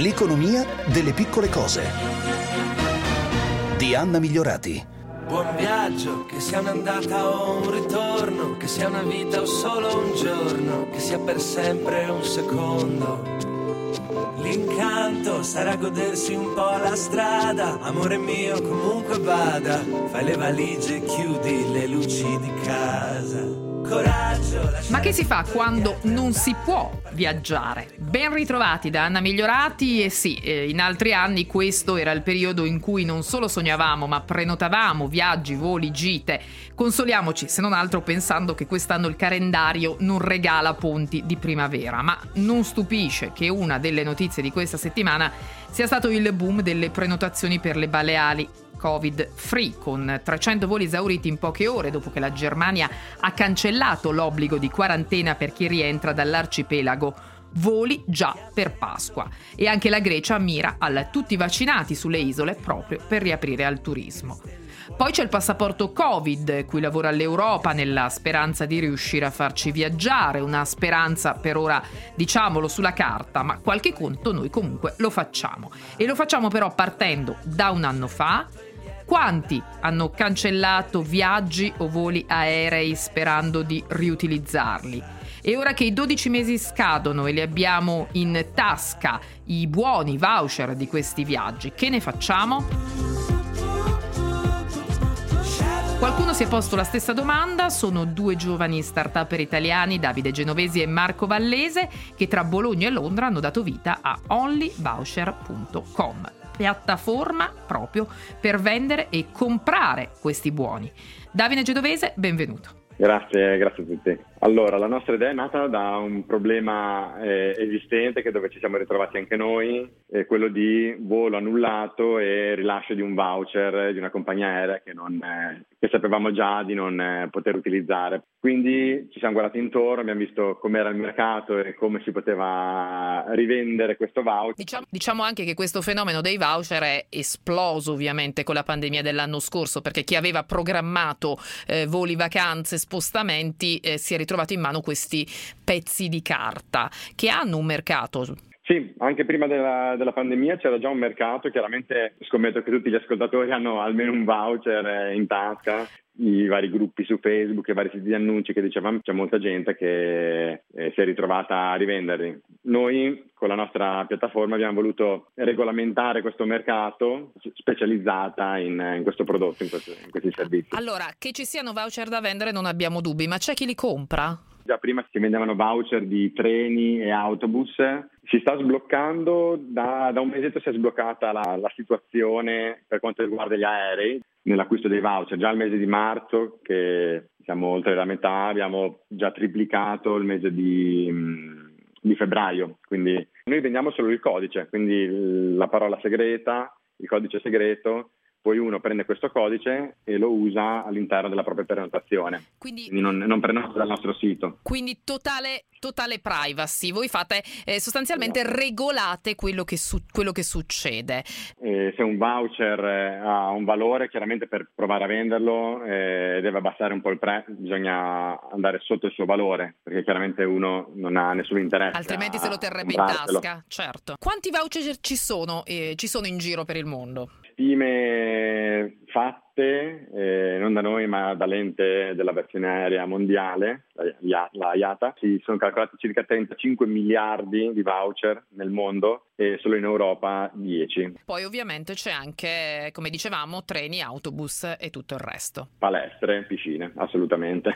L'economia delle piccole cose. Di Anna Migliorati. Buon viaggio, che sia un'andata o un ritorno, che sia una vita o solo un giorno, che sia per sempre un secondo. L'incanto sarà godersi un po' la strada, amore mio comunque vada, fai le valigie e chiudi le luci di casa. Ma che si fa quando non si può viaggiare? Ben ritrovati da Anna Migliorati e sì, eh, in altri anni questo era il periodo in cui non solo sognavamo ma prenotavamo viaggi, voli, gite. Consoliamoci se non altro pensando che quest'anno il calendario non regala ponti di primavera, ma non stupisce che una delle notizie di questa settimana sia stato il boom delle prenotazioni per le Baleari Covid free, con 300 voli esauriti in poche ore dopo che la Germania ha cancellato l'obbligo di quarantena per chi rientra dall'arcipelago voli già per Pasqua e anche la Grecia mira al tutti vaccinati sulle isole proprio per riaprire al turismo. Poi c'è il passaporto Covid, cui lavora l'Europa nella speranza di riuscire a farci viaggiare, una speranza per ora diciamolo sulla carta, ma qualche conto noi comunque lo facciamo. E lo facciamo però partendo da un anno fa quanti hanno cancellato viaggi o voli aerei sperando di riutilizzarli? E ora che i 12 mesi scadono e li abbiamo in tasca i buoni voucher di questi viaggi, che ne facciamo? Qualcuno si è posto la stessa domanda, sono due giovani start-up italiani, Davide Genovesi e Marco Vallese, che tra Bologna e Londra hanno dato vita a onlyvoucher.com piattaforma proprio per vendere e comprare questi buoni. Davide Gedovese, benvenuto. Grazie, grazie a tutti. Allora, la nostra idea è nata da un problema eh, esistente che dove ci siamo ritrovati anche noi, eh, quello di volo annullato e rilascio di un voucher di una compagnia aerea che, non, eh, che sapevamo già di non eh, poter utilizzare. Quindi ci siamo guardati intorno, abbiamo visto com'era il mercato e come si poteva rivendere questo voucher. Diciamo, diciamo anche che questo fenomeno dei voucher è esploso ovviamente con la pandemia dell'anno scorso, perché chi aveva programmato eh, voli, vacanze, spostamenti eh, si è ritrovato in mano questi pezzi di carta che hanno un mercato sì, anche prima della, della, pandemia c'era già un mercato, chiaramente scommetto che tutti gli ascoltatori hanno almeno un voucher eh, in tasca, i vari gruppi su Facebook, i vari siti di annunci che dicevamo, c'è molta gente che eh, si è ritrovata a rivenderli. Noi con la nostra piattaforma abbiamo voluto regolamentare questo mercato specializzata in, in questo prodotto, in, questo, in questi servizi. Allora, che ci siano voucher da vendere non abbiamo dubbi, ma c'è chi li compra? Già prima si vendevano voucher di treni e autobus, si sta sbloccando, da, da un mesetto si è sbloccata la, la, situazione per quanto riguarda gli aerei nell'acquisto dei voucher. Già il mese di marzo, che siamo oltre la metà, abbiamo già triplicato il mese di, di febbraio. Quindi noi vendiamo solo il codice, quindi la parola segreta, il codice segreto poi uno prende questo codice e lo usa all'interno della propria prenotazione. Quindi, quindi non, non, prenota dal nostro sito. Quindi totale, totale privacy. Voi fate eh, sostanzialmente esatto. regolate quello che, su, quello che succede. Eh, se un voucher eh, ha un valore, chiaramente per provare a venderlo eh, deve abbassare un po' il prezzo, bisogna andare sotto il suo valore, perché chiaramente uno non ha nessun interesse. Altrimenti se lo terrebbe in tasca, certo. Quanti voucher ci sono, eh, ci sono in giro per il mondo? Stime fatte, eh, non da noi ma dall'ente della versione aerea mondiale, la, la IATA, si sono calcolati circa 35 miliardi di voucher nel mondo e solo in Europa 10. Poi ovviamente c'è anche, come dicevamo, treni, autobus e tutto il resto. Palestre, piscine, assolutamente.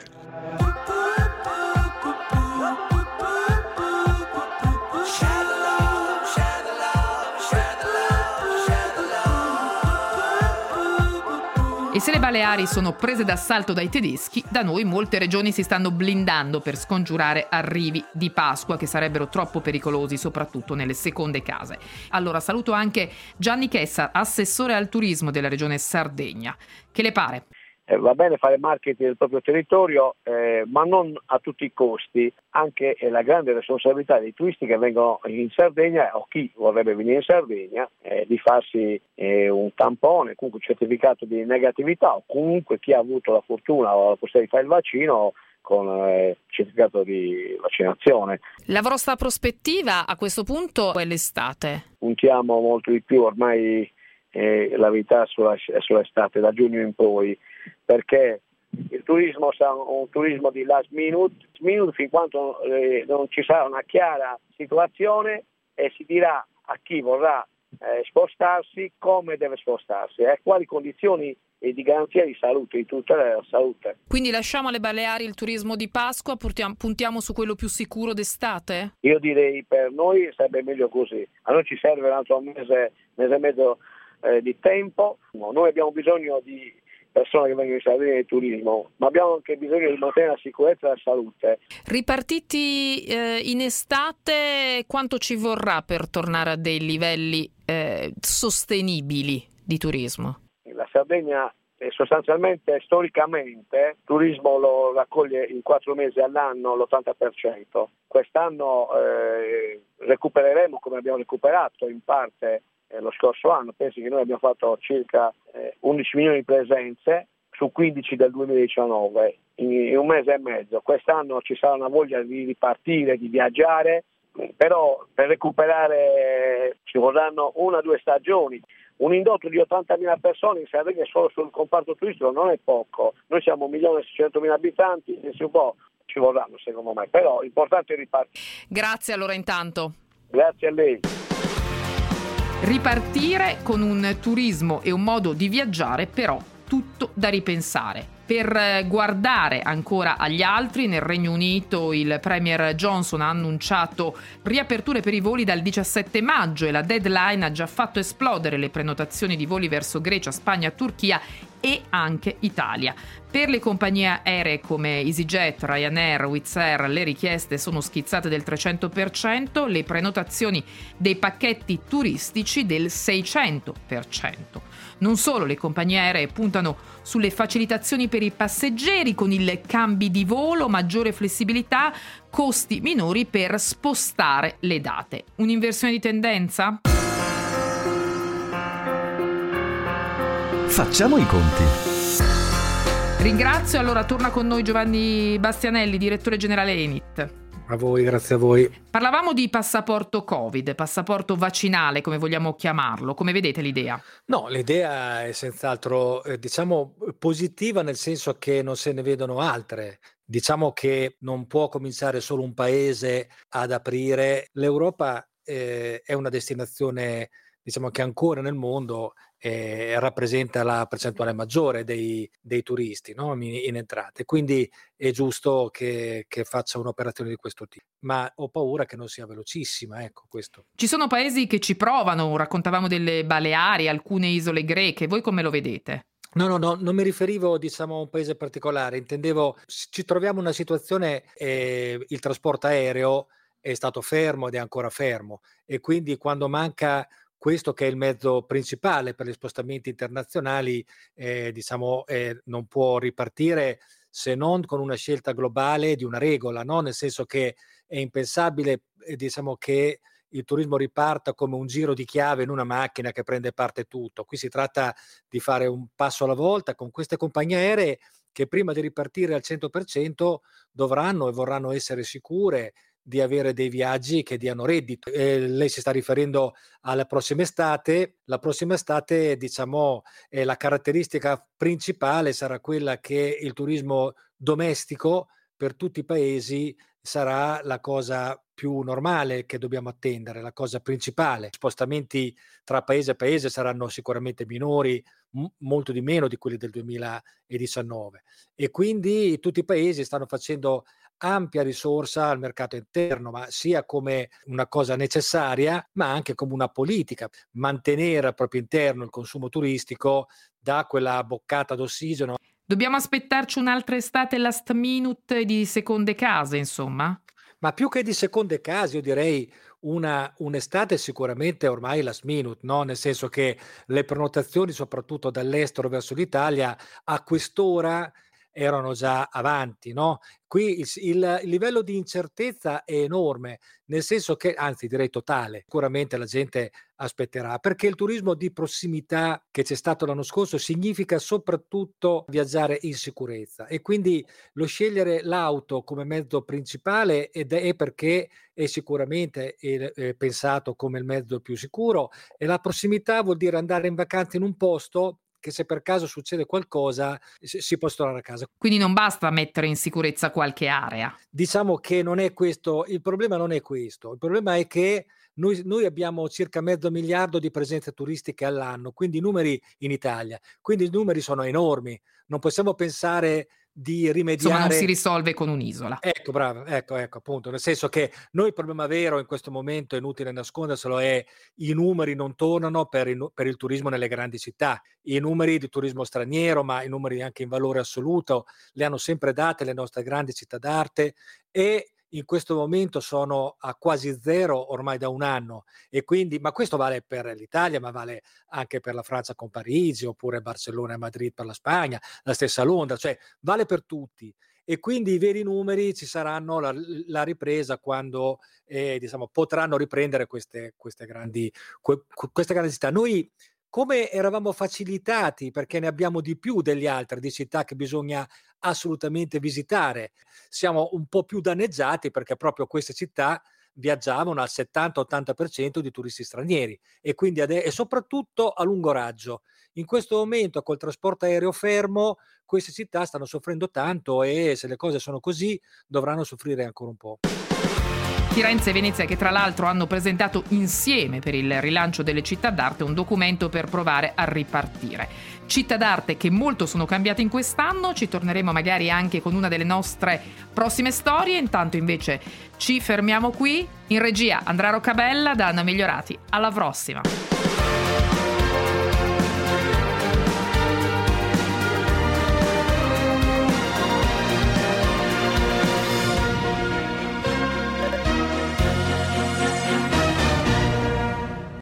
Se le Baleari sono prese d'assalto dai tedeschi, da noi molte regioni si stanno blindando per scongiurare arrivi di Pasqua che sarebbero troppo pericolosi, soprattutto nelle seconde case. Allora saluto anche Gianni Chessa, assessore al turismo della regione Sardegna. Che le pare? Eh, va bene fare marketing del proprio territorio, eh, ma non a tutti i costi, anche la grande responsabilità dei turisti che vengono in Sardegna o chi vorrebbe venire in Sardegna eh, di farsi eh, un tampone, comunque un certificato di negatività o comunque chi ha avuto la fortuna o la possibilità di fare il vaccino con eh, il certificato di vaccinazione. La vostra prospettiva a questo punto è l'estate? Puntiamo molto di più ormai eh, la vita sulla, sull'estate, da giugno in poi, perché il turismo sarà un turismo di last minute, minute fin quando eh, non ci sarà una chiara situazione e si dirà a chi vorrà eh, spostarsi come deve spostarsi e a quali condizioni di garanzia di salute, di tutela della salute. Quindi lasciamo alle Baleari il turismo di Pasqua, puntiamo su quello più sicuro d'estate? Io direi per noi sarebbe meglio così. A noi ci serve un altro mese, mese e mezzo eh, di tempo. Noi abbiamo bisogno di persone che vengono in Sardegna di turismo, ma abbiamo anche bisogno di mantenere la sicurezza e la salute. Ripartiti eh, in estate, quanto ci vorrà per tornare a dei livelli eh, sostenibili di turismo? La Sardegna sostanzialmente, storicamente, il turismo lo raccoglie in quattro mesi all'anno l'80%. Quest'anno eh, recupereremo come abbiamo recuperato in parte eh, lo scorso anno, pensi che noi abbiamo fatto circa eh, 11 milioni di presenze su 15 del 2019 in, in, un mese e mezzo. Quest'anno ci sarà una voglia di ripartire, di viaggiare, però per recuperare ci vorranno una o due stagioni. Un indotto di 80.000 persone in Sardegna solo sul comparto turistico non è poco. Noi siamo 1.600.000 abitanti, si può ci vorranno secondo me, però l'importante è ripartire. Grazie allora intanto. Grazie a lei. Ripartire con un turismo e un modo di viaggiare però tutto da ripensare. Per eh, guardare ancora agli altri, nel Regno Unito il Premier Johnson ha annunciato riaperture per i voli dal 17 maggio e la deadline ha già fatto esplodere le prenotazioni di voli verso Grecia, Spagna, Turchia e anche Italia. Per le compagnie aeree come EasyJet, Ryanair, Wizz Air le richieste sono schizzate del 300%, le prenotazioni dei pacchetti turistici del 600%. Non solo, le compagnie aeree puntano sulle facilitazioni per i passeggeri con il cambi di volo, maggiore flessibilità, costi minori per spostare le date. Un'inversione di tendenza? Facciamo i conti. Ringrazio, allora torna con noi Giovanni Bastianelli, direttore generale Enit. A voi, grazie a voi. Parlavamo di passaporto Covid, passaporto vaccinale, come vogliamo chiamarlo. Come vedete l'idea? No, l'idea è senz'altro, eh, diciamo, positiva nel senso che non se ne vedono altre. Diciamo che non può cominciare solo un paese ad aprire. L'Europa eh, è una destinazione, diciamo, che ancora nel mondo eh, rappresenta la percentuale maggiore dei, dei turisti no? in, in, entrate. Quindi è giusto che, che, faccia un'operazione di questo tipo. Ma ho paura che non sia velocissima, ecco questo. Ci sono paesi che ci provano, raccontavamo delle Baleari, alcune isole greche, voi come lo vedete? No, no, no, non mi riferivo diciamo, a un paese particolare, intendevo ci troviamo in una situazione, eh, il trasporto aereo è stato fermo ed è ancora fermo e quindi quando manca questo che è il mezzo principale per gli spostamenti internazionali, eh, diciamo, eh, non può ripartire se non con una scelta globale di una regola, no? nel senso che è impensabile eh, diciamo, che il turismo riparta come un giro di chiave in una macchina che prende parte tutto. Qui si tratta di fare un passo alla volta con queste compagnie aeree che prima di ripartire al 100% dovranno e vorranno essere sicure di avere dei viaggi che diano reddito. Eh, lei si sta riferendo alla prossima estate. La prossima estate, diciamo, eh, la caratteristica principale sarà quella che il turismo domestico per tutti i paesi sarà la cosa più normale che dobbiamo attendere, la cosa principale. Spostamenti tra paese e paese saranno sicuramente minori, m- molto di meno di quelli del 2019 e quindi tutti i paesi stanno facendo ampia risorsa al mercato interno, ma sia come una cosa necessaria, ma anche come una politica. Mantenere al proprio interno il consumo turistico dà quella boccata d'ossigeno. Dobbiamo aspettarci un'altra estate last minute di seconde case, insomma? Ma più che di seconde case, io direi una, un'estate sicuramente ormai last minute, no? nel senso che le prenotazioni, soprattutto dall'estero verso l'Italia, a quest'ora erano già avanti, no? Qui il, il, il, livello di incertezza è enorme, nel senso che, anzi direi totale, sicuramente la gente aspetterà, perché il turismo di prossimità che c'è stato l'anno scorso significa soprattutto viaggiare in sicurezza e quindi lo scegliere l'auto come mezzo principale ed è perché è sicuramente è, è pensato come il mezzo più sicuro e la prossimità vuol dire andare in vacanza in un posto che se per caso succede qualcosa si può tornare a casa. Quindi non basta mettere in sicurezza qualche area. Diciamo che non è questo, il problema non è questo, il problema è che noi, noi, abbiamo circa mezzo miliardo di presenze turistiche all'anno, quindi i numeri in Italia, quindi i numeri sono enormi, non possiamo pensare di rimediare. Insomma, non si risolve con un'isola. Ecco, bravo, ecco, ecco, appunto, nel senso che noi il problema vero in questo momento, è inutile nasconderselo, è i numeri non tornano per il, per il turismo nelle grandi città. I numeri di turismo straniero, ma i numeri anche in valore assoluto, le hanno sempre date le nostre grandi città d'arte e in questo momento sono a quasi zero ormai da un anno e quindi, ma questo vale per l'Italia, ma vale anche per la Francia con Parigi, oppure Barcellona e Madrid per la Spagna, la stessa Londra, cioè vale per tutti. E quindi i veri numeri ci saranno la, la ripresa quando eh, diciamo, potranno riprendere queste, queste, grandi, que, queste grandi città. Noi come eravamo facilitati perché ne abbiamo di più degli altri di città che bisogna assolutamente visitare. Siamo un po' più danneggiati perché proprio queste città viaggiavano al 70-80% di turisti stranieri e quindi ade- e soprattutto a lungo raggio. In questo momento col trasporto aereo fermo queste città stanno soffrendo tanto e se le cose sono così dovranno soffrire ancora un po'. Firenze e Venezia che tra l'altro hanno presentato insieme per il rilancio delle città d'arte un documento per provare a ripartire. Città d'arte che molto sono cambiate in quest'anno, ci torneremo magari anche con una delle nostre prossime storie, intanto invece ci fermiamo qui. In regia Andrea Roccabella da Anna Migliorati, alla prossima!